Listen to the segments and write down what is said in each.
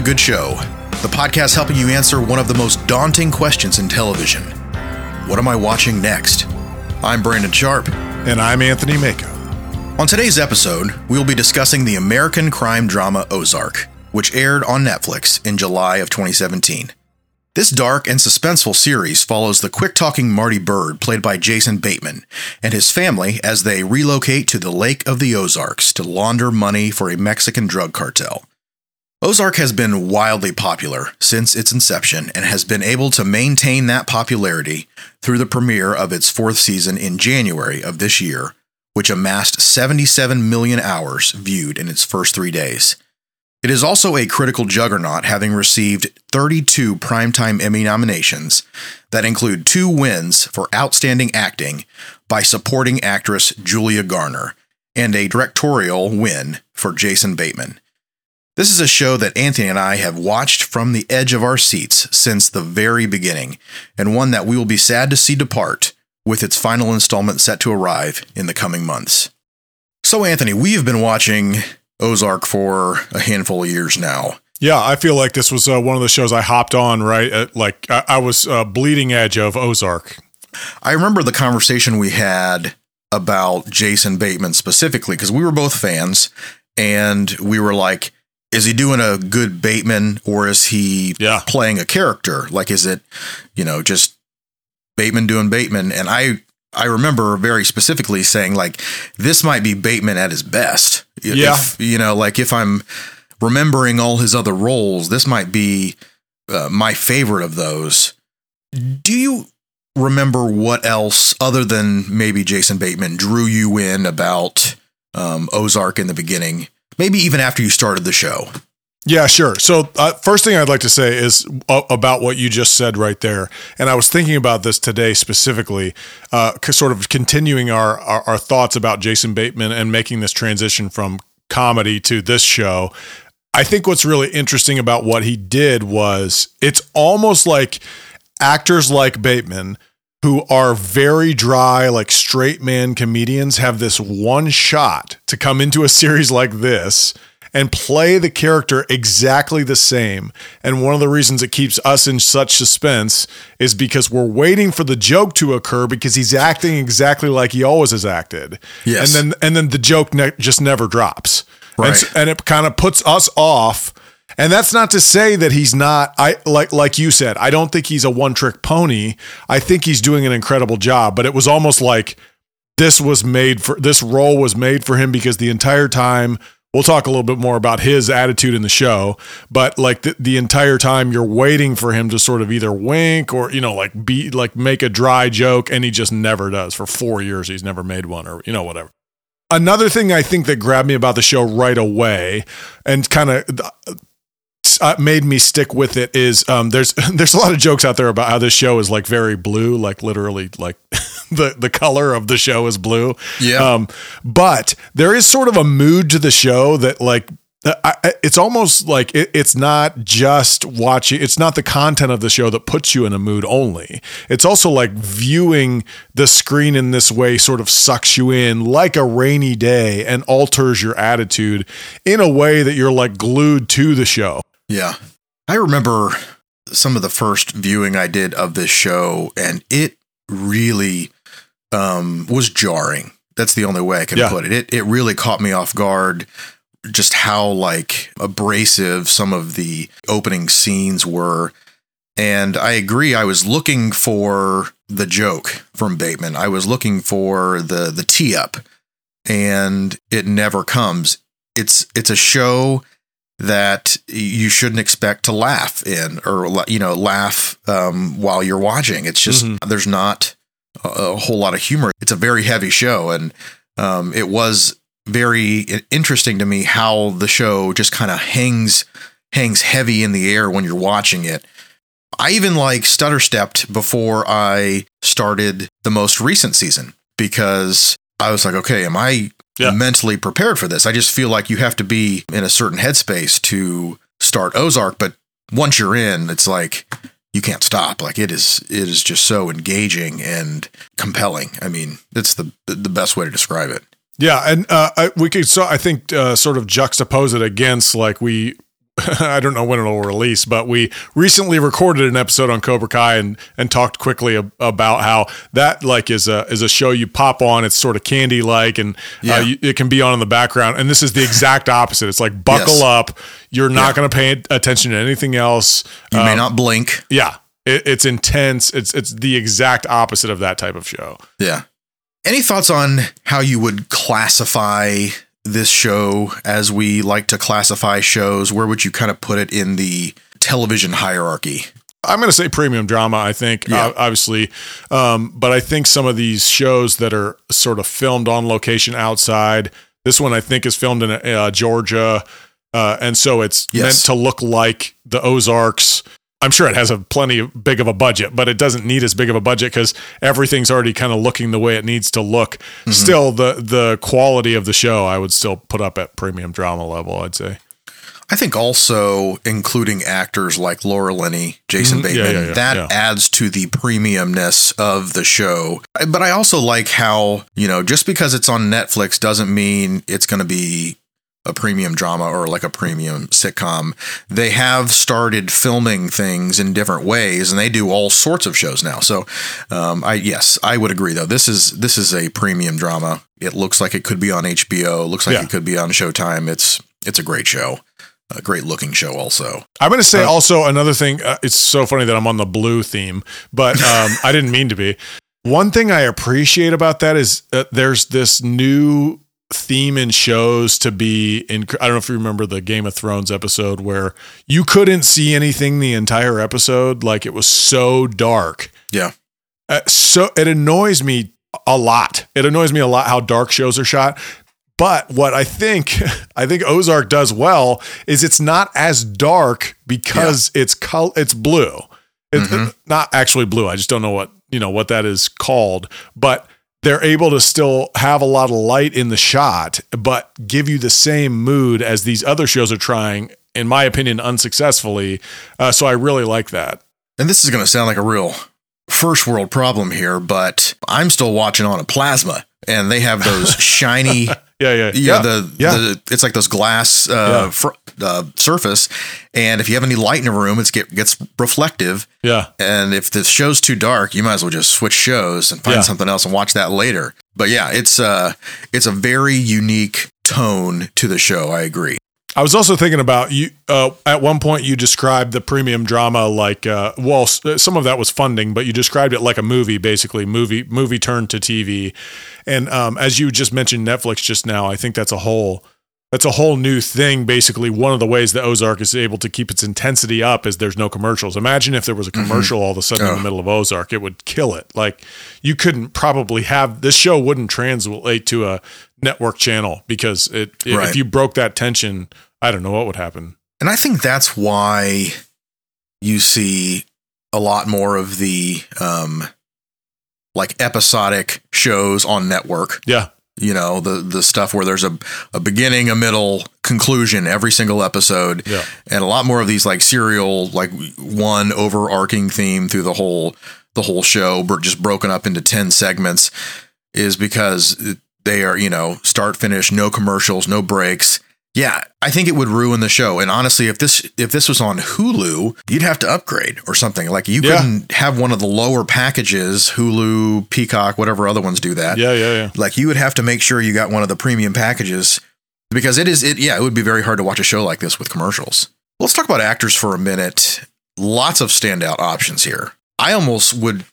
Hello, and welcome to Good Show, the podcast helping you answer one of the most daunting questions in television What am I watching next? I'm Brandon Sharp. And I'm Anthony Mako. On today's episode, we'll be discussing the American crime drama Ozark, which aired on Netflix in July of 2017. This dark and suspenseful series follows the quick talking Marty Byrde, played by Jason Bateman, and his family as they relocate to the Lake of the Ozarks to launder money for a Mexican drug cartel. Ozark has been wildly popular since its inception and has been able to maintain that popularity through the premiere of its fourth season in January of this year, which amassed 77 million hours viewed in its first three days. It is also a critical juggernaut, having received 32 Primetime Emmy nominations that include two wins for Outstanding Acting by supporting actress Julia Garner and a directorial win for Jason Bateman. This is a show that Anthony and I have watched from the edge of our seats since the very beginning, and one that we will be sad to see depart with its final installment set to arrive in the coming months. So, Anthony, we have been watching Ozark for a handful of years now. Yeah, I feel like this was uh, one of the shows I hopped on right at, like I, I was uh, bleeding edge of Ozark. I remember the conversation we had about Jason Bateman specifically because we were both fans and we were like, is he doing a good Bateman or is he Yeah. playing a character? Like, is it, you know, just Bateman doing Bateman? And I, I remember very specifically saying like, this might be Bateman at his best. If- Yeah. you know, like if I'm remembering all his other roles, this might be uh, my favorite of those. Do you remember what else other than maybe Jason Bateman drew you in about um, Ozark in the beginning? Maybe even after you started the show. Yeah, sure. So, uh, first thing I'd like to say is uh, about what you just said right there. And I was thinking about this today specifically, uh, sort of continuing our, our, our thoughts about Jason Bateman and making this transition from comedy to this show. I think what's really interesting about what he did was it's almost like actors like Bateman who are very dry, like straight man comedians, have this one shot to come into a series like this and play the character exactly the same. And one of the reasons it keeps us in such suspense is because we're waiting for the joke to occur because he's acting exactly like he always has acted. Yes. And then and then the joke ne- just never drops. And, Right. s- and it kind of puts us off. And that's not to say that he's not I like like you said, I don't think he's a one-trick pony. I think he's doing an incredible job, but it was almost like this was made for this role was made for him because the entire time we'll talk a little bit more about his attitude in the show but like the, the entire time you're waiting for him to sort of either wink or you know like be like make a dry joke and he just never does for four years he's never made one or you know whatever another thing i think that grabbed me about the show right away and kind of uh, made me stick with it is um, there's there's a lot of jokes out there about how this show is like very blue, like literally like the the color of the show is blue. Yeah. Um, but there is sort of a mood to the show that like. I, I- it's almost like it, it's not just watching. It's not the content of the show that puts you in a mood only. It's also like viewing the screen in this way sort of sucks you in like a rainy day and alters your attitude in a way that you're like glued to the show. Yeah. I remember some of the first viewing I did of this show, and it really um, was jarring. That's the only way I can Yeah. put it. It it really caught me off guard. Just how like abrasive some of the opening scenes were. And I agree. I was looking for the joke from Bateman. I was looking for the the tee up, and it never comes. It's it's a show that you shouldn't expect to laugh in or you know laugh um, while you're watching. It's just there's not a, a whole lot of humor. It's a very heavy show, and um, it was very interesting to me how the show just kind of hangs hangs heavy in the air when you're watching it. I even like stutter stepped before I started the most recent season because I was like, okay, am I Yeah. mentally prepared for this? I just feel like you have to be in a certain headspace to start Ozark, but once you're in, it's like you can't stop. Like it is, it is just so engaging and compelling. I mean, it's the the best way to describe it. Yeah, and uh, I, we could so I think uh, sort of juxtapose it against like we I don't know when it'll release, but we recently recorded an episode on Cobra Kai and and talked quickly ab- about how that like is a is a show you pop on. It's sort of candy like, and Yeah. uh, you, it can be on in the background. And this is the exact opposite. It's like buckle Yes. up. You're not Yeah. going to pay attention to anything else. You may Um, not blink. Yeah, it, it's intense. It's it's the exact opposite of that type of show. Yeah. Any thoughts on how you would classify this show as we like to classify shows? Where would you kind of put it in the television hierarchy? I'm going to say premium drama. I think, Yeah. obviously, um, but I think some of these shows that are sort of filmed on location outside. This one I think is filmed in uh, Georgia, uh, and so it's Yes. meant to look like the Ozarks. I'm sure it has a plenty big of a budget, but it doesn't need as big of a budget because everything's already kind of looking the way it needs to look. Mm-hmm. Still, the the quality of the show I would still put up at premium drama level. I'd say. I think also including actors like Laura Linney, Jason Mhm. Yeah, Bateman, yeah, yeah, that yeah. adds to the premiumness of the show. But I also like how, you know, just because it's on Netflix doesn't mean it's going to be a premium drama or like a premium sitcom. They have started filming things in different ways and they do all sorts of shows now. So, um, I, yes, I would agree though. This is, this is a premium drama. It looks like it could be on HBO. Looks like Yeah. it could be on Showtime. It's, it's a great show a great looking show also. I'm going to say Uh, also another thing. Uh, it's so funny that I'm on the blue theme, but um, I didn't mean to be. One thing I appreciate about that is uh, there's this new theme in shows to be in. I don't know if you remember the Game of Thrones episode where you couldn't see anything the entire episode, like it was so dark. Yeah. Uh, so it annoys me a lot. It annoys me a lot how dark shows are shot. But what I think I think Ozark does well is it's not as dark because it's col- it's blue. It's Mhm. not actually blue. I just don't know what you know what that is called. But they're able to still have a lot of light in the shot, but give you the same mood as these other shows are trying. In my opinion, unsuccessfully. Uh, so I really like that. And this is going to sound like a real first world problem here, but I'm still watching on a plasma and they have those shiny, Yeah, yeah, yeah, the, yeah. the, it's like those glass uh, Yeah. fr- uh, surface. And if you have any light in a room, it's get, gets reflective. yeah. And if the show's too dark, you might as well just switch shows and find Yeah. something else and watch that later. But yeah, it's uh it's a very unique tone to the show. I agree. I was also thinking about you. Uh, at one point, you described the premium drama like, uh, well, some of that was funding, but you described it like a movie, basically movie movie turned to TV. And um, as you just mentioned, Netflix just now, I think that's a whole that's a whole new thing. Basically, one of the ways that Ozark is able to keep its intensity up is there's no commercials. Imagine if there was a commercial all of a sudden in Oh. the middle of Ozark, it would kill it. Like you couldn't probably have this show wouldn't translate to a network channel because it if Right. you broke that tension, I don't know what would happen. And I think that's why you see a lot more of the um like episodic shows on network. Yeah, You know, the the stuff where there's a, a beginning, a middle, conclusion every single episode. yeah, And a lot more of these like serial, like one overarching theme through the whole the whole show, but just broken up into 10 segments is because they are, you know, start finish, no commercials, no breaks. Yeah, I think it would ruin the show. And honestly, if this if this was on Hulu, you'd have to upgrade or something. Like you Yeah. couldn't have one of the lower packages, Hulu, Peacock, whatever other ones do that. yeah, yeah, yeah. Like you would have to make sure you got one of the premium packages because it is it yeah, it would be very hard to watch a show like this with commercials. Let's talk about actors for a minute. Lots of standout options here. I almost would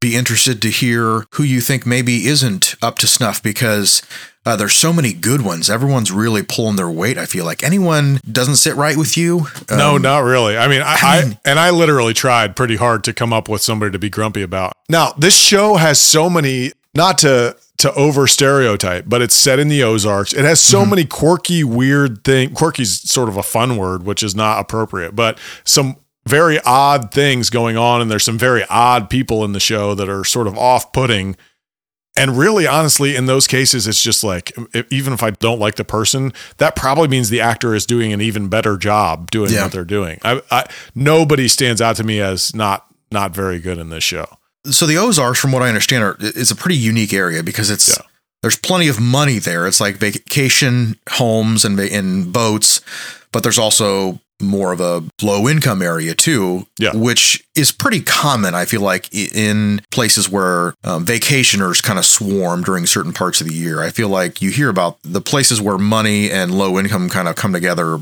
be interested to hear who you think maybe isn't up to snuff because uh, there's so many good ones. Everyone's really pulling their weight. I feel like anyone doesn't sit right with you. no, um, not really. I mean, I, I I, mean- and I literally tried pretty hard to come up with somebody to be grumpy about. Now, this show has so many, not to to over stereotype, but it's set in the Ozarks. It has so many quirky, weird thing. Quirky's sort of a fun word, which is not appropriate, but some very odd things going on, and there's some very odd people in the show that are sort of off-putting. And really, honestly, in those cases, it's just like, even if I don't like the person, that probably means the actor is doing an even better job doing Yeah. what they're doing. I, I, nobody stands out to me as not not very good in this show. so the Ozarks, from what I understand, are is a pretty unique area because it's Yeah. there's plenty of money there. It's like vacation homes and and boats, but there's also more of a low income area too, Yeah. which is pretty common. I feel like in places where um, vacationers kind of swarm during certain parts of the year. I feel like you hear about the places where money and low income kind of come together.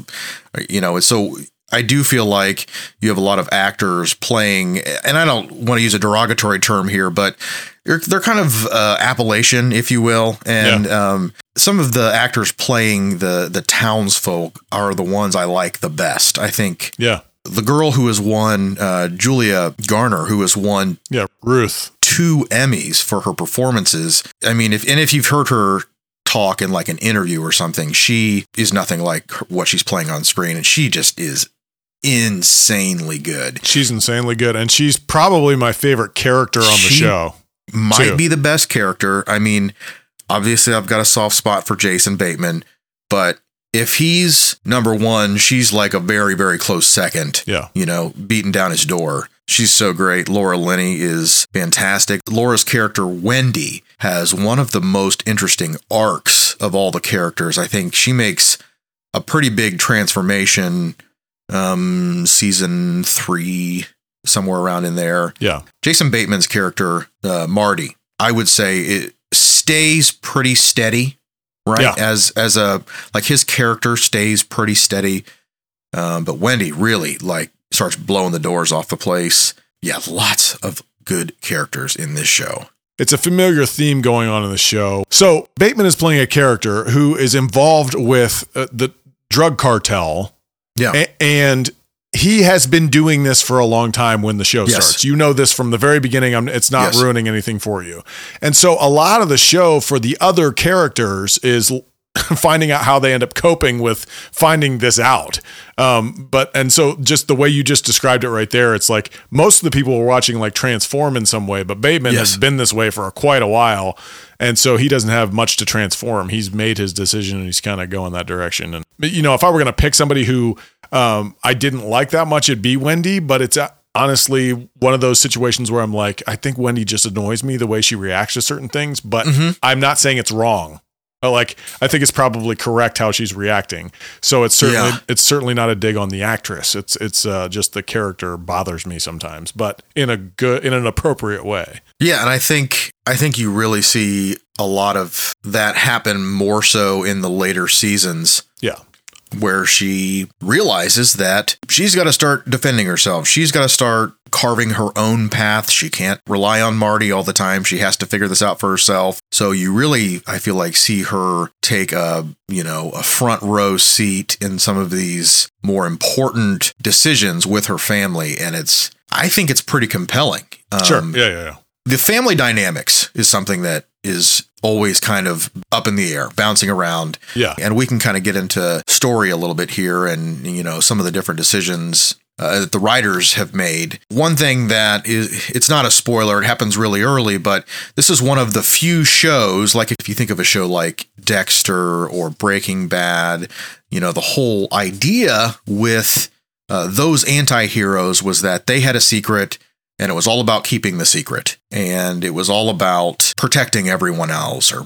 You know, it's so. I do feel like you have a lot of actors playing, and I don't want to use a derogatory term here, but they're, they're kind of uh, Appalachian, if you will, and um, some of the actors playing the the townsfolk are the ones I like the best. I think Yeah. the girl who has won uh, Julia Garner, who has won Yeah. Ruth. two Emmys for her performances. I mean, if and if you've heard her talk in like an interview or something, she is nothing like what she's playing on screen, and she just is insanely good. She's insanely good. And she's probably my favorite character on the show. Might Two. be the best character. I mean, obviously, I've got a soft spot for Jason Bateman, but if he's number one, she's like a very, very close second. Yeah. you know, beating down his door. She's so great. Laura Linney is fantastic. Laura's character, Wendy, has one of the most interesting arcs of all the characters. I think she makes a pretty big transformation um season 3 somewhere around in there. Yeah. Jason Bateman's character, uh, Marty, I would say it stays pretty steady, right? Yeah. As as a like his character stays pretty steady, um, but Wendy really like starts blowing the doors off the place. Yeah, lots of good characters in this show. It's a familiar theme going on in the show. So Bateman is playing a character who is involved with uh, the drug cartel, Yeah, a- and he has been doing this for a long time. When the show Yes. starts, you know this from the very beginning. I'm, it's not Yes. ruining anything for you. And so a lot of the show for the other characters is finding out how they end up coping with finding this out. Um, but and so just the way you just described it right there, it's like most of the people were watching like transform in some way, but Bateman Yes. has been this way for quite a while, and so he doesn't have much to transform. He's made his decision and he's kind of going that direction. And you know, if I were going to pick somebody who um, I didn't like that much, it'd be Wendy. But it's uh, honestly one of those situations where I'm like, I think Wendy just annoys me the way she reacts to certain things, but I'm not saying it's wrong. But, Like I think it's probably correct how she's reacting. So it's certainly Yeah. it's certainly not a dig on the actress. It's it's uh, just the character bothers me sometimes, but in a good in an appropriate way. Yeah, and I think I think you really see a lot of that happen more so in the later seasons Yeah. Where she realizes that she's got to start defending herself. She's got to start carving her own path. She can't rely on Marty all the time. She has to figure this out for herself. So you really, I feel like, see her take a, you know, a front row seat in some of these more important decisions with her family. And it's, I think it's pretty compelling. Sure. Um, yeah, yeah, yeah. the family dynamics is something that is always kind of up in the air, bouncing around. Yeah. And we can kind of get into story a little bit here and, you know, some of the different decisions uh, that the writers have made. One thing that is, it's not a spoiler, it happens really early, but this is one of the few shows, like if you think of a show like Dexter or Breaking Bad, you know, the whole idea with uh, those anti heroes was that they had a secret and it was all about keeping the secret and it was all about protecting everyone else or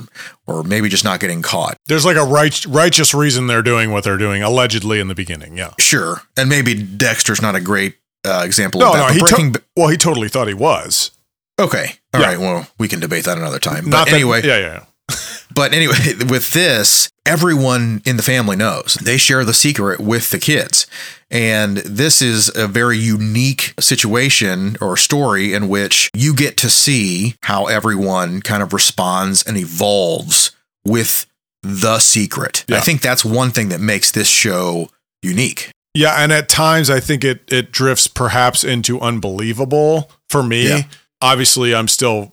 or maybe just not getting caught There's like a right, righteous reason they're doing what they're doing, allegedly in the beginning. Yeah. sure and maybe dexter's not a great uh, example No, of that no, he breaking to- well, he totally thought he was. Okay all Yeah. right. well we can debate that another time Not but that- anyway yeah, yeah, yeah. but anyway with this everyone in the family knows they share the secret with the kids and this is a very unique situation or story in which you get to see how everyone kind of responds and evolves with the secret. I think that's one thing that makes this show unique. Yeah, and at times I think it it drifts perhaps into unbelievable for me. Yeah. Obviously, I'm still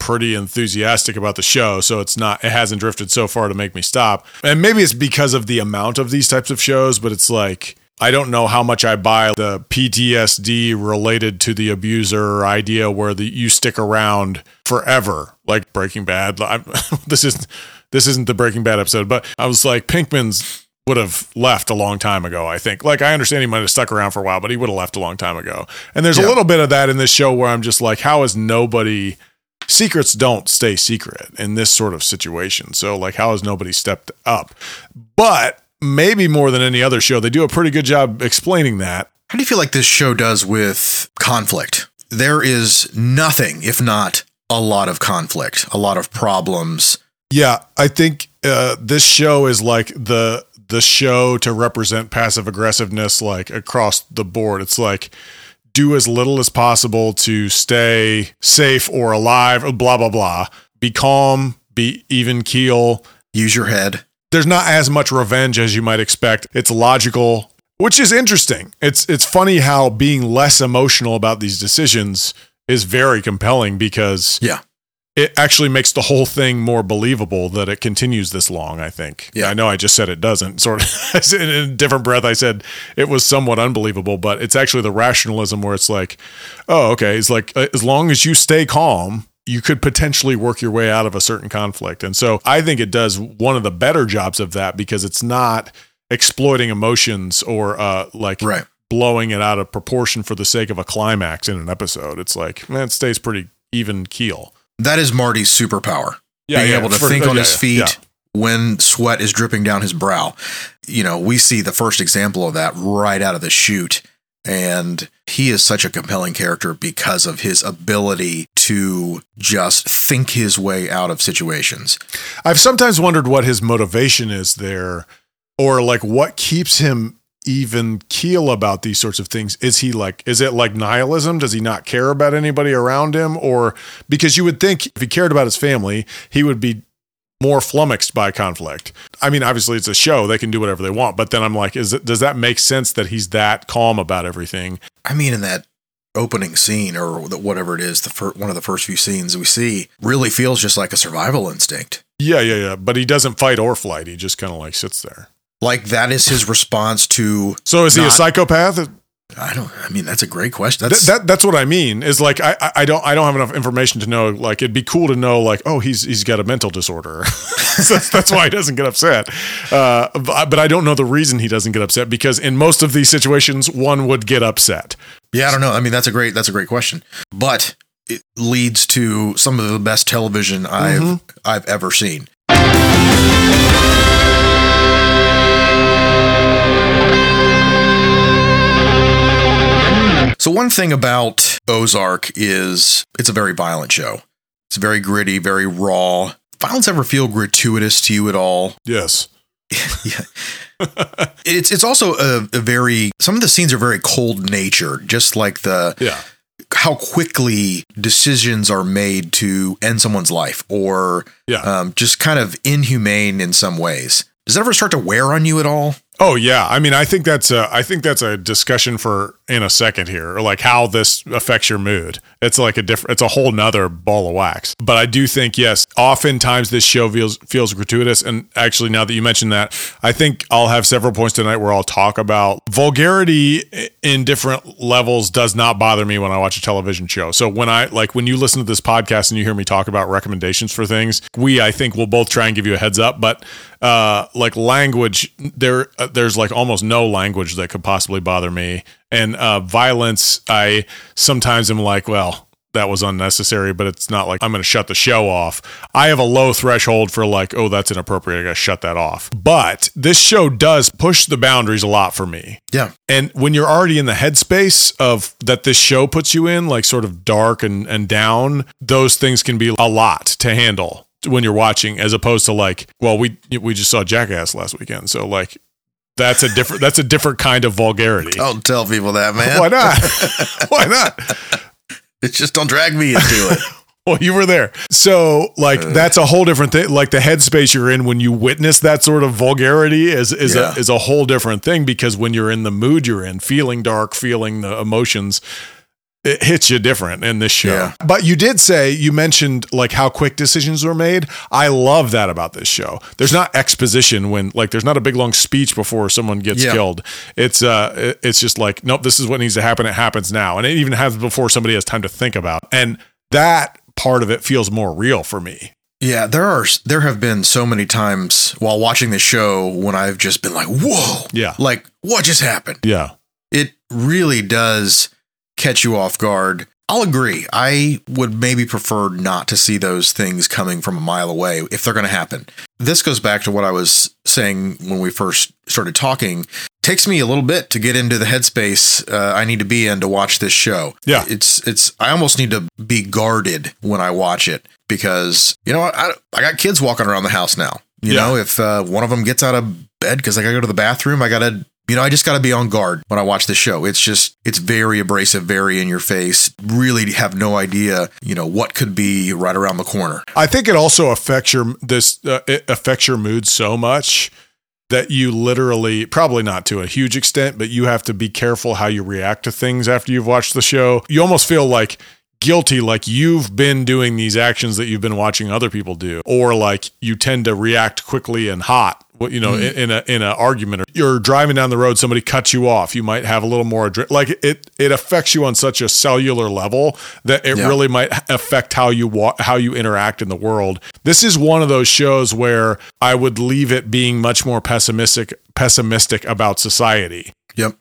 pretty enthusiastic about the show, so it's not it hasn't drifted so far to make me stop. And maybe it's because of the amount of these types of shows, but it's like I don't know how much I buy the PTSD related to the abuser idea where the you stick around forever, like Breaking Bad. I'm, this is this isn't the Breaking Bad episode, but I was like Pinkman's would have left a long time ago, I think. Like I understand he might have stuck around for a while, but he would have left a long time ago. And there's a little bit of that in this show where I'm just like, how is nobody secrets don't stay secret in this sort of situation. So like how has nobody stepped up? But maybe more than any other show, they do a pretty good job explaining that. How do you feel like this show does with conflict? There is nothing, if not a lot of conflict, a lot of problems. Yeah, I think uh, this show is like the the show to represent passive aggressiveness like across the board. It's like do as little as possible to stay safe or alive, blah blah blah. Be calm, be even keel. Use your head. There's not as much revenge as you might expect. It's logical, which is interesting. It's it's funny how being less emotional about these decisions is very compelling because Yeah. It actually makes the whole thing more believable that it continues this long. I think. Yeah. I know I just said it doesn't. Sort of in a different breath, I said it was somewhat unbelievable, but it's actually the rationalism where it's like, oh, okay, it's like uh, as long as you stay calm. You could potentially work your way out of a certain conflict. And so I think it does one of the better jobs of that because it's not exploiting emotions or uh, like Right. blowing it out of proportion for the sake of a climax in an episode. It's like, man, it stays pretty even keel. That is Marty's superpower. Yeah, being yeah, able to for- think on yeah, his feet when sweat is dripping down his brow. You know, we see the first example of that right out of the chute. And he is such a compelling character because of his ability to just think his way out of situations. I've sometimes wondered what his motivation is there, or like what keeps him even keel about these sorts of things. Is he like, is it like nihilism? Does he not care about anybody around him? Or because you would think if he cared about his family, he would be more flummoxed by conflict. I mean, obviously it's a show; they can do whatever they want. But then I'm like, is it does that make sense that he's that calm about everything? I mean, in that opening scene or the, whatever it is, the fir- one of the first few scenes we see really feels just like a survival instinct. Yeah, yeah, yeah. But he doesn't fight or flight. He just kind of like sits there. Like that is his response to. So is he a psychopath? I don't. I mean, that's a great question. Th- That's that that's what I mean. Is like I I- I don't I don't have enough information to know. Like it'd be cool to know. Like oh he's he's got a mental disorder. so that's, that's why he doesn't get upset. Uh, but but I don't know the reason he doesn't get upset because in most of these situations one would get upset. Yeah, I don't know. I mean, that's a great that's a great question, but it leads to some of the best television I've Mm-hmm. I've ever seen. So one thing about Ozark is it's a very violent show. It's very gritty, very raw. Violence ever feel gratuitous to you at all? Yes. yeah. it's it's also a, a very some of the scenes are very cold natured, just like the Yeah. how quickly decisions are made to end someone's life or Yeah. um, just kind of inhumane in some ways. Does that ever start to wear on you at all? Oh yeah, I mean, I think that's a, I think that's a discussion for in a second here, or like how this affects your mood. It's like a different, it's a whole nother ball of wax. But I do think yes, oftentimes this show feels feels gratuitous. And actually, now that you mentioned that, I think I'll have several points tonight where I'll talk about vulgarity in different levels. Does not bother me when I watch a television show. So when I like when you listen to this podcast and you hear me talk about recommendations for things, we I think will both try and give you a heads up, but uh, like language, there uh, there's like almost no language that could possibly bother me, and uh, violence. I sometimes am like, well, that was unnecessary, but it's not like I'm going to shut the show off. I have a low threshold for like, oh, that's inappropriate. I got to shut that off. But this show does push the boundaries a lot for me. Yeah. And when you're already in the headspace of that this show puts you in, like sort of dark and, and down, those things can be a lot to handle when you're watching, as opposed to like, well, we we just saw Jackass last weekend, so like that's a different that's a different kind of vulgarity. Don't tell people that, man. Why not? Why not? It's just don't drag me into it. Well, you were there. So, like, uh. that's a whole different thing. Like, the headspace you're in when you witness that sort of vulgarity is is Yeah. a is a whole different thing because when you're in the mood you're in, feeling dark, feeling the emotions, it hits you different in this show. Yeah. But you did say you mentioned like how quick decisions were made. I love that about this show. There's not exposition when like there's not a big long speech before someone gets Yeah. killed. It's uh it's just like nope, this is what needs to happen. It happens now, and it even happens before somebody has time to think about. And that part of it feels more real for me. Yeah, there are there have been so many times while watching the show when I've just been like, "Whoa!" Yeah. like what just happened? Yeah. It really does catch you off guard. I'll agree. I would maybe prefer not to see those things coming from a mile away if they're going to happen. This goes back to what I was saying when we first started talking. Takes me a little bit to get into the headspace uh, I need to be in to watch this show. Yeah. it's it's. I almost need to be guarded when I watch it because you know I I got kids walking around the house now. You Yeah. know, if uh, one of them gets out of bed because I got to go to the bathroom, I got to you know, I just got to be on guard when I watch this show. It's just, it's very abrasive, very in your face. Really have no idea, you know, what could be right around the corner. I think it also affects your this uh, it affects your mood so much that you literally probably not to a huge extent, but you have to be careful how you react to things after you've watched the show. You almost feel like guilty like you've been doing these actions that you've been watching other people do or like you tend to react quickly and hot what you know mm-hmm. in, in a in an argument or you're driving down the road somebody cuts you off you might have a little more adre- like it it affects you on such a cellular level that it Yeah. really might affect how you wa- how you interact in the world this is one of those shows where i would leave it being much more pessimistic pessimistic about society Yep.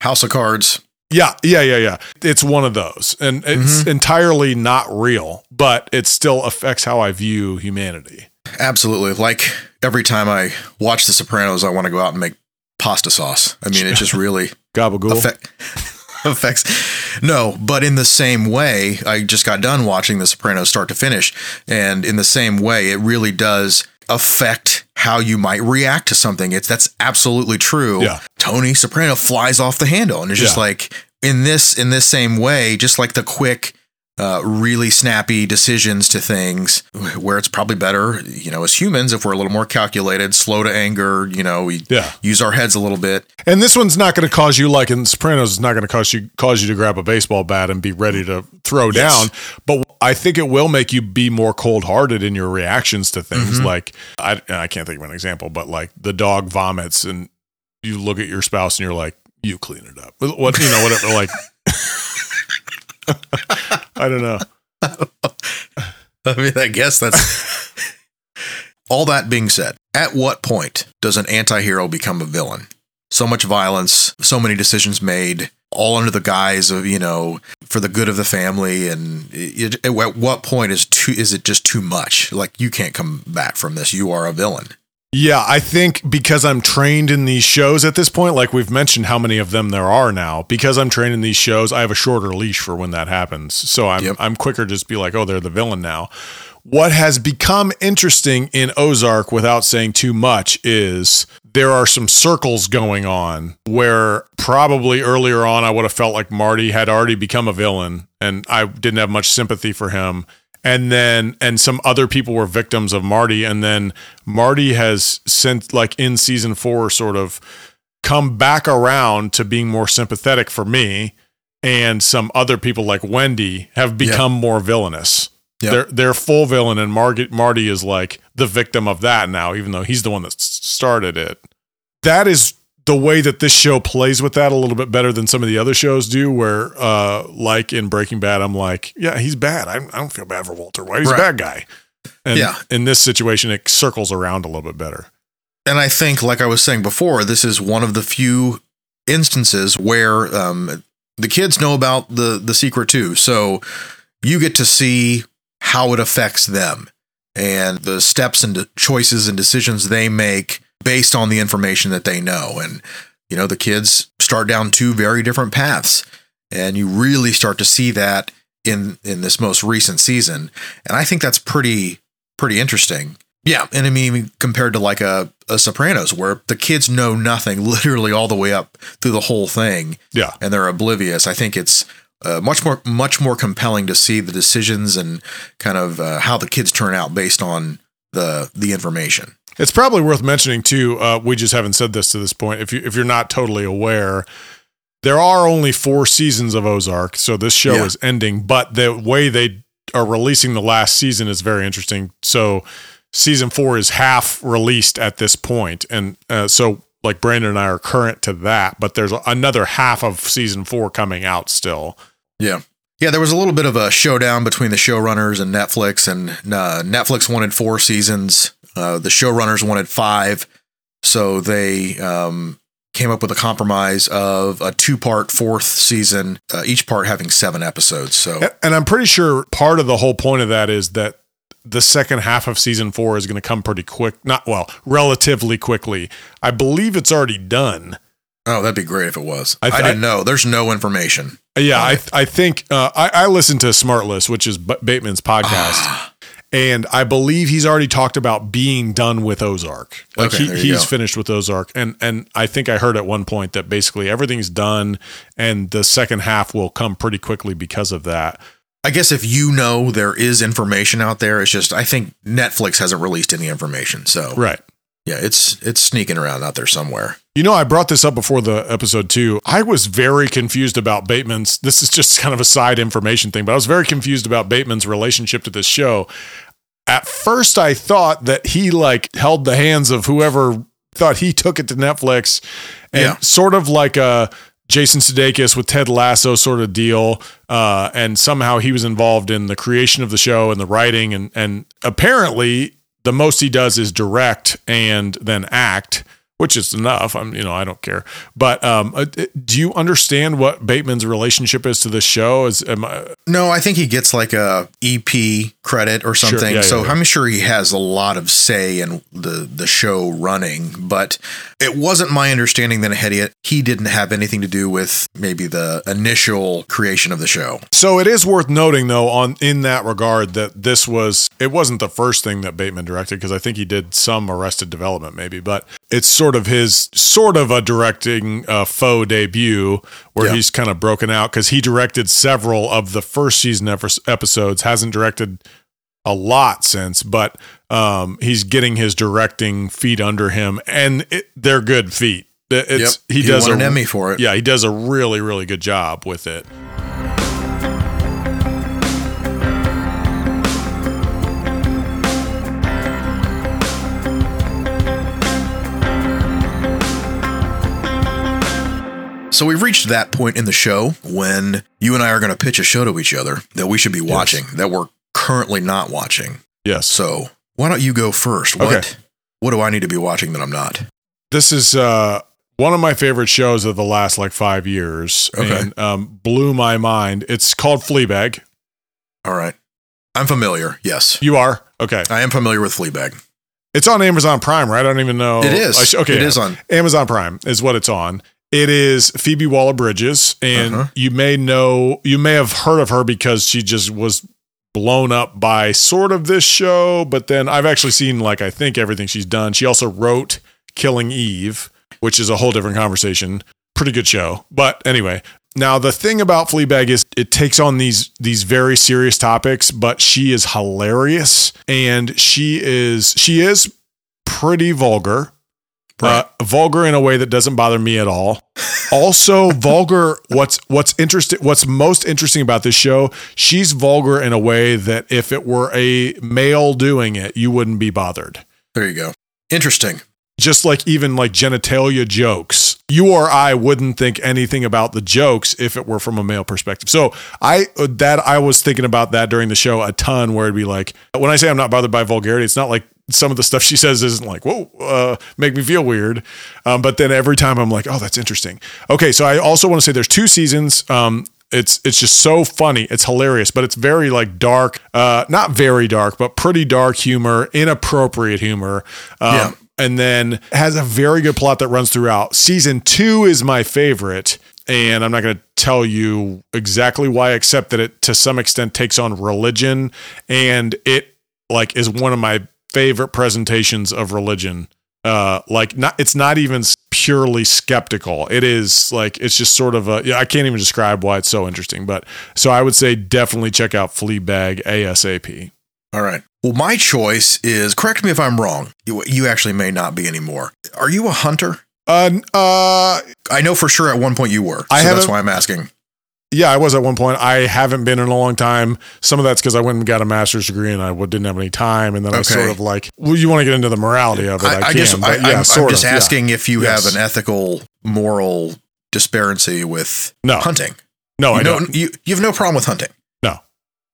House of Cards. Yeah, yeah, yeah, yeah. It's one of those. And it's mm-hmm. entirely not real, but it still affects how I view humanity. Absolutely. Like every time I watch The Sopranos, I want to go out and make pasta sauce. I mean, it just really Gabagool. affect, affects. No, but in the same way, I just got done watching The Sopranos start to finish. And in the same way, it really does affect how you might react to something. It's that's absolutely true. Yeah. Tony Soprano flies off the handle. And it's just Yeah. like in this in this same way, just like the quick uh, really snappy decisions to things where it's probably better, you know, as humans, if we're a little more calculated, slow to anger, you know, we Yeah. use our heads a little bit. and this one's not going to cause you like in Sopranos. It's not going to cause you cause you to grab a baseball bat and be ready to throw Yes. down. But I think it will make you be more cold hearted in your reactions to things. Mm-hmm. Like I I can't think of an example, but like the dog vomits and you look at your spouse and you're like, you clean it up. What you know, whatever. Like I don't know. I mean, I guess that's all that being said. At what point does an anti-hero become a villain? So much violence, so many decisions made, all under the guise of you know for the good of the family. And it, it- at what point is too is it just too much? Like you can't come back from this. You are a villain. Yeah, I think because I'm trained in these shows at this point, like we've mentioned how many of them there are now, because I'm trained in these shows, I have a shorter leash for when that happens. So I'm Yep. I'm quicker to just be like, oh, they're the villain now. What has become interesting in Ozark without saying too much is there are some circles going on where probably earlier on I would have felt like Marty had already become a villain and I didn't have much sympathy for him and then and some other people were victims of Marty and then Marty has since like in season 4 sort of come back around to being more sympathetic for me and some other people like Wendy have become more villainous. Yep. They're they're full villain and Margaret Marty is like the victim of that now even though he's the one that started it. That is the way that this show plays with that a little bit better than some of the other shows do where uh like in Breaking Bad I'm like yeah he's bad I, I don't feel bad for Walter White he's Right. a bad guy and Yeah. in this situation it circles around a little bit better And I think, like I was saying before, this is one of the few instances where um, the kids know about the the secret too. So you get to see how it affects them and the steps and choices and decisions they make based on the information that they know. And you know, the kids start down two very different paths, and you really start to see that in in this most recent season. And I think that's pretty pretty interesting. Yeah, and I mean compared to like a, a Sopranos where the kids know nothing literally all the way up through the whole thing yeah and they're oblivious. I think it's uh, much more much more compelling to see the decisions and kind of uh, how the kids turn out based on the the information. It's probably worth mentioning too. Uh, we just haven't said this to this point. If you if you're not totally aware, there are only four seasons of Ozark, so this show Yeah. is ending. But the way they are releasing the last season is very interesting. So season four is half released at this point, and uh, so like Brandon and I are current to that. But there's another half of season four coming out still. Yeah. Yeah, there was a little bit of a showdown between the showrunners and Netflix, and uh, Netflix wanted four seasons. Uh, the showrunners wanted five, so they um, came up with a compromise of a two part fourth season, uh, each part having seven episodes. So, And- I'm pretty sure part of the whole point of that is that the second half of season four is going to come pretty quick. Not well, relatively quickly. I believe it's already done. oh, that'd be great if it was. I I, didn't know. There's no information. Yeah, I I think uh, I I listened to Smartless, which is B- Bateman's podcast, and I believe he's already talked about being done with Ozark. Like Okay, he, he's go. finished with Ozark, and and I think I heard at one point that basically everything's done, and the second half will come pretty quickly because of that. I guess if you know there is information out there, it's just I think Netflix hasn't released any information. So Right. Yeah, it's it's sneaking around out there somewhere. You know, I brought this up before the episode too. I was very confused about Bateman's. This is just kind of a side information thing, but I was very confused about Bateman's relationship to this show. At first, I thought that he like held the hands of whoever thought he took it to Netflix, and Yeah. sort of like a Jason Sudeikis with Ted Lasso sort of deal. Uh, and somehow he was involved in the creation of the show and the writing, and and apparently the most he does is direct and then act which is enough. I'm, you know, I don't care. But um, uh, do you understand what Bateman's relationship is to the show? Is am I, No, I think he gets like a EP credit or Sure, something. yeah, so yeah, yeah. I'm sure he has a lot of say in the the show running. But it wasn't my understanding that he he didn't have anything to do with maybe the initial creation of the show. so it is worth noting though on in that regard that this was it wasn't the first thing that Bateman directed because I think he did some Arrested Development maybe, but it's sort of his sort of a directing uh, faux debut where Yeah. he's kind of broken out because he directed several of the first season episodes, hasn't directed a lot since, but um, he's getting his directing feet under him, and it, they're good feet. It's Yep. he, does a, an Emmy for it. Yeah, he does a really really good job with it. So we've reached that point in the show when you and I are going to pitch a show to each other that we should be watching that we're currently not watching. Yes. So why don't you go first? What Okay. what do I need to be watching that I'm not? this is uh, one of my favorite shows of the last like five years, Okay. and um, blew my mind. It's called Fleabag. All right. I'm familiar. Yes. You are okay. I am familiar with Fleabag. It's on Amazon Prime, right? I don't even know. It is. Sh- okay, It yeah. is on. Amazon Prime is what it's on. It is Phoebe Waller Bridges, and Uh-huh. you may know, you may have heard of her because she just was blown up by sort of this show. But then I've actually seen like I think everything she's done. She also wrote Killing Eve, which is a whole different conversation. Pretty good show, but anyway. Now the thing about Fleabag is it takes on these these very serious topics, but she is hilarious and she is she is pretty vulgar. Right. Uh, vulgar in a way that doesn't bother me at all. Also, vulgar. What's what's interesting? What's most interesting about this show? She's vulgar in a way that if it were a male doing it, you wouldn't be bothered. There you go. Interesting. Just like even like genitalia jokes, you or I wouldn't think anything about the jokes if it were from a male perspective. So I that I was thinking about that during the show a ton, where it'd be like when I say I'm not bothered by vulgarity, it's not like some of the stuff she says isn't like whoa, uh, make me feel weird. Um, but then every time I'm like, oh, that's interesting. Okay, so I also want to say there's two seasons. Um, it's it's just so funny. It's hilarious, but it's very like dark. Uh, not very dark, but pretty dark humor, inappropriate humor. Um, Yeah. And then has a very good plot that runs throughout. Season two is my favorite, and I'm not going to tell you exactly why, except that it to some extent takes on religion, and it like is one of my favorite presentations of religion. Uh, like not, it's not even purely skeptical. It is like it's just sort of a. Yeah, I can't even describe why it's so interesting, but so I would say definitely check out Fleabag ASAP. All right. Well, my choice is correct me if I'm wrong. You, you actually may not be anymore. Are you a hunter? Uh, uh, I know for sure at one point you were. So I that's why I'm asking. Yeah, I was at one point. I haven't been in a long time. Some of that's because I went and got a master's degree and I didn't have any time. And then I sort of like, well, you want to get into the morality of it? I, I, can, I guess but I, yeah, I'm, sort I'm just of, yeah. asking if you Yes. have an ethical, moral disparity with No. hunting. No, I you don't. You, you have no problem with hunting. No,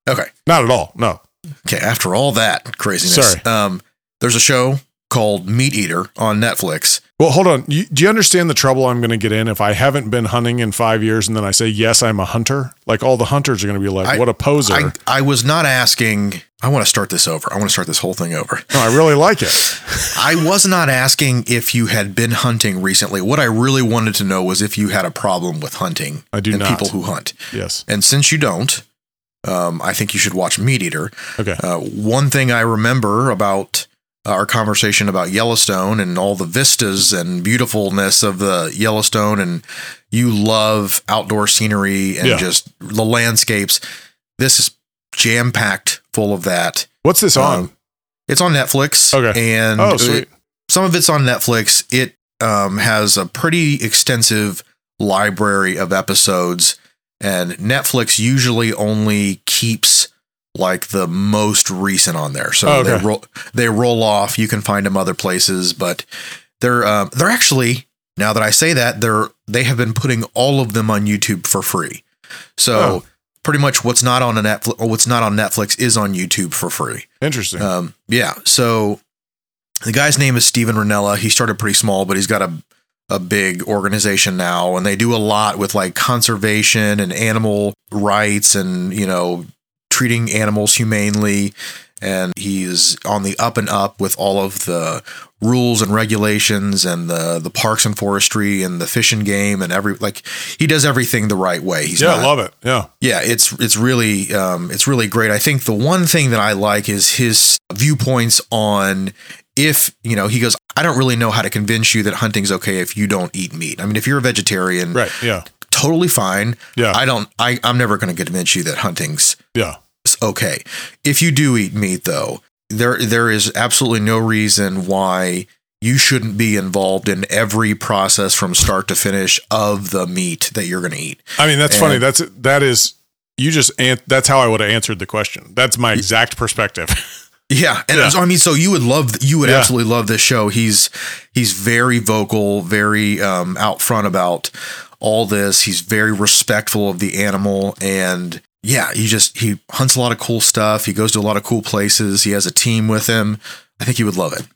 Okay. not at all. No. Okay. After all that craziness, Sorry. um, there's a show called Meat Eater on Netflix Well, hold on. You, do you understand the trouble I'm going to get in if I haven't been hunting in five years and then I say, yes, I'm a hunter? Like all the hunters are going to be like, I- what a poser. I, I was not asking. I want to start this over. I want to start this whole thing over. no, I really like it. I was not asking if you had been hunting recently. What I really wanted to know was if you had a problem with hunting I do and not. people who hunt. Yes. And since you don't, um, I think you should watch Meat Eater. Okay. Uh, one thing I remember about our conversation about Yellowstone and all the vistas and beautifulness of the Yellowstone, and you love outdoor scenery and Yeah. just the landscapes. This is jam packed full of that. What's this on? Um, It's on Netflix. Okay. And oh, sweet. some of it's on Netflix. It um, has a pretty extensive library of episodes, and Netflix usually only keeps like the most recent on there. So Oh, okay. they roll they roll off. You can find them other places, but they're um, they're actually now that I say that they're they have been putting all of them on YouTube for free. So Oh. pretty much what's not on a Netflix or what's not on Netflix is on YouTube for free. Interesting. Um, yeah. So the guy's name is Steven Rinella. He started pretty small, but he's got a a big organization now, and they do a lot with like conservation and animal rights, and you know, treating animals humanely. And he's on the up and up with all of the rules and regulations, and the the parks and forestry, and the fishing game, and every like he does everything the right way. He's yeah, not, I love it. Yeah. yeah, it's it's really um, it's really great. I think the one thing that I like is his viewpoints on if you know he goes. I don't really know how to convince you that hunting's okay if you don't eat meat. I mean, if you're a vegetarian, Right. Yeah. totally fine. Yeah. I don't. I I'm never going to convince you that hunting's Yeah. okay. If you do eat meat, though, there there is absolutely no reason why you shouldn't be involved in every process from start to finish of the meat that you're going to eat. I mean, that's And- funny. That's that is you just that's how I would have answered the question. That's my exact perspective. Yeah, and Yeah. so, I mean, so you would love, you would Yeah. absolutely love this show. He's he's very vocal, very um, out front about all this. He's very respectful of the animal, and yeah, he just he hunts a lot of cool stuff. He goes to a lot of cool places. He has a team with him. I think you would love it.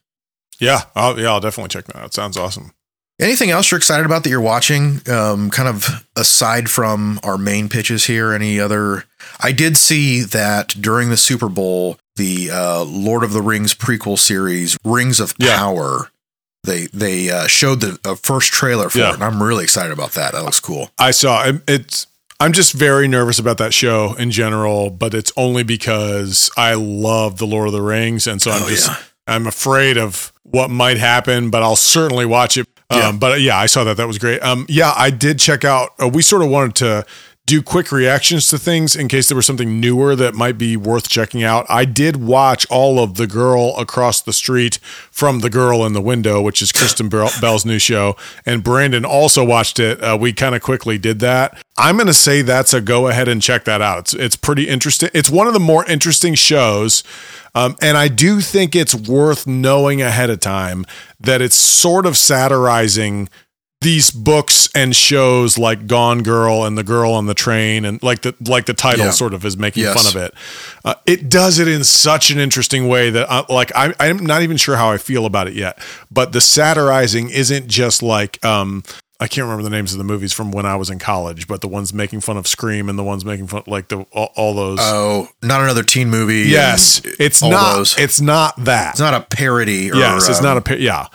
yeah. I'll, yeah. I'll definitely check that out. Sounds awesome. Anything else you're excited about that you're watching? Um, kind of aside from our main pitches here, any other? I did see that during the Super Bowl, the uh, Lord of the Rings prequel series, Rings of Yeah. Power, they they uh, showed the uh, first trailer for Yeah. it, and I'm really excited about that. That looks cool. I saw it- it's. I'm just very nervous about that show in general, but it's only because I love the Lord of the Rings, and so I'm Oh, just yeah. I'm afraid of what might happen. But I'll certainly watch it. Um, but yeah, I saw that. That was great. Um, yeah, I did check out. Uh, we sort of wanted to do quick reactions to things in case there was something newer that might be worth checking out. I did watch all of The Girl Across the Street from The Girl in the Window, which is Kristen Bell's new show. And Brandon also watched it. Uh, we kind of quickly did that. I'm going to say that's a go ahead and check that out. It's, it's pretty interesting. It's one of the more interesting shows. Um, and I do think it's worth knowing ahead of time that it's sort of satirizing these books and shows like Gone Girl and The Girl on the Train and like the like the title Yeah. sort of is making Yes. fun of it. Uh, it does it in such an interesting way that uh, like I, I'm not even sure how I feel about it yet. But the satirizing isn't just like um, I can't remember the names of the movies from when I was in college, but the ones making fun of Scream and the ones making fun like the all, all those. Oh, not another teen movie. yes, it's not. those. It's not that. It's not a parody. Or, yes, it's um, not a pa- yeah.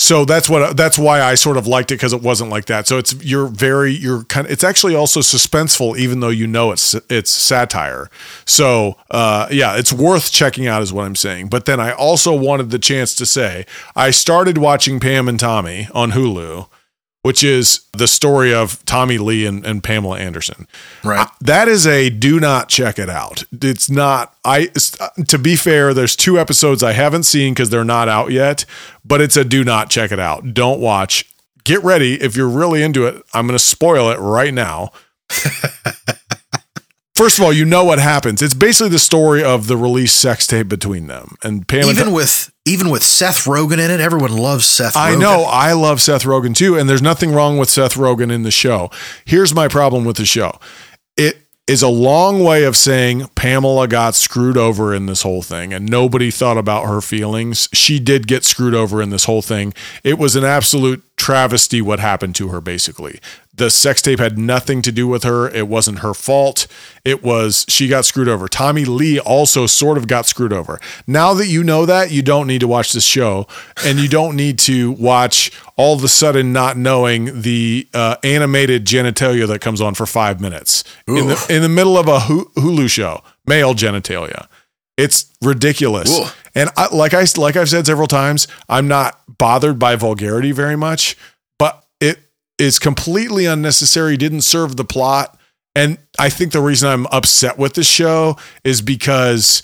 So that's what that's why I sort of liked it because it wasn't like that. So it's you're very you're kind of it's actually also suspenseful even though you know it's it's satire. So uh, yeah, it's worth checking out is what I'm saying. But then I also wanted the chance to say I started watching Pam and Tommy on Hulu, which is the story of Tommy Lee and, and Pamela Anderson. right. That is a do not check it out. It's not I uh, to be fair, there's two episodes I haven't seen cuz they're not out yet, but it's a do not check it out. Don't watch. Get ready if you're really into it. I'm going to spoil it right now. First of all, you know what happens. It's basically the story of the release sex tape between them. And Pam and even with even with Seth Rogen in it, everyone loves Seth. I know. I love Seth Rogen too, and there's nothing wrong with Seth Rogen in the show. Here's my problem with the show. It is a long way of saying Pamela got screwed over in this whole thing and nobody thought about her feelings. She did get screwed over in this whole thing. It was an absolute travesty what happened to her, basically. The sex tape had nothing to do with her. It wasn't her fault. It was she got screwed over. Tommy Lee also sort of got screwed over. Now that you know that, you don't need to watch this show and you don't need to watch all of a sudden not knowing the uh, animated genitalia that comes on for five minutes in the, in the middle of a Hulu show, male genitalia. It's ridiculous. Ooh. And I, like I like I've said several times, I'm not bothered by vulgarity very much, is completely unnecessary. Didn't serve the plot, and I think the reason I'm upset with the show is because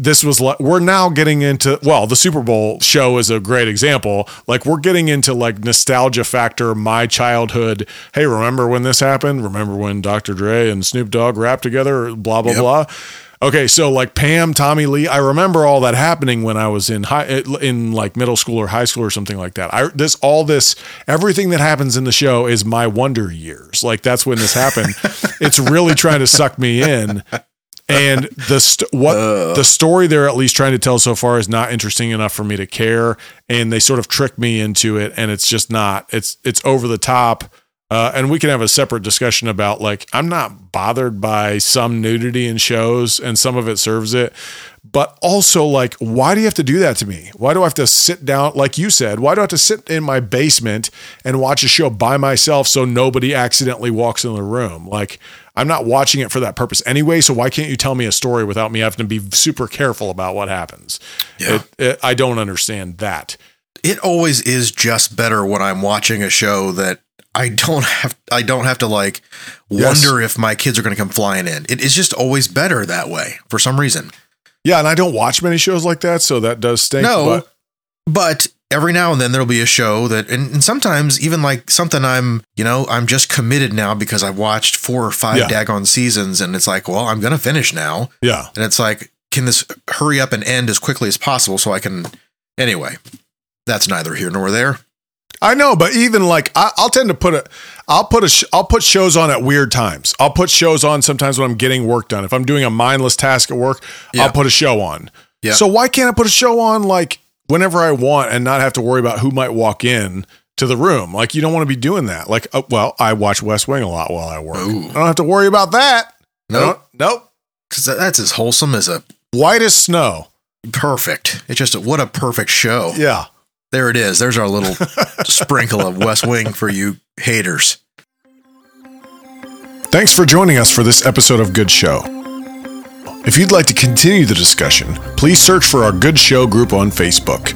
this was like we're now getting into well the super bowl show is a great example. Like we're getting into like nostalgia factor my childhood. Hey remember when this happened? Remember when dr dre and snoop dogg rapped together? Blah blah yep. blah Okay, so like Pam, Tommy Lee, I remember all that happening when I was in high, in like middle school or high school or something like that. I this all this everything that happens in the show is my wonder years. Like that's when this happened. it's really trying to suck me in. And the st- what uh. the story they're at least trying to tell so far is not interesting enough for me to care, and they sort of trick me into it, and it's just not. It's it's over the top uh, and we can have a separate discussion about like I'm not bothered by some nudity in shows, and some of it serves it. But also, like, why do you have to do that to me? Why do I have to sit down, like you said? Why do I have to sit in my basement and watch a show by myself so nobody accidentally walks in the room? Like, I'm not watching it for that purpose anyway. So why can't you tell me a story without me having to be super careful about what happens? Yeah. It, it, I don't understand that. It always is just better when I'm watching a show that I don't have I don't have to like wonder yes. if my kids are going to come flying in. It is just always better that way for some reason. Yeah, and I don't watch many shows like that, so that does stink. No, but, but every now and then there'll be a show that, and, and, sometimes even like something I'm, you know, I'm just committed now because I've watched four or five yeah. daggone seasons, and it's like, well, I'm gonna finish now. Yeah, and it's like, can this hurry up and end as quickly as possible so I can? Anyway, that's neither here nor there. I know, but even like I, will tend to put a, I'll put a, sh- I'll put shows on at weird times. I'll put shows on sometimes when I'm getting work done. If I'm doing a mindless task at work, yeah. I'll put a show on. Yeah. So why can't I put a show on like whenever I want and not have to worry about who might walk in to the room? Like you don't want to be doing that. Like, uh, well, I watch West Wing a lot while I work. Ooh. I don't have to worry about that. Nope. Nope. Because that's as wholesome as a white as snow. Perfect. It's just a, what a perfect show. Yeah. There it is. There's our little sprinkle of West Wing for you haters. Thanks for joining us for this episode of Good Show. If you'd like to continue the discussion, please search for our Good Show group on Facebook.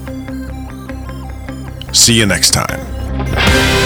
See you next time.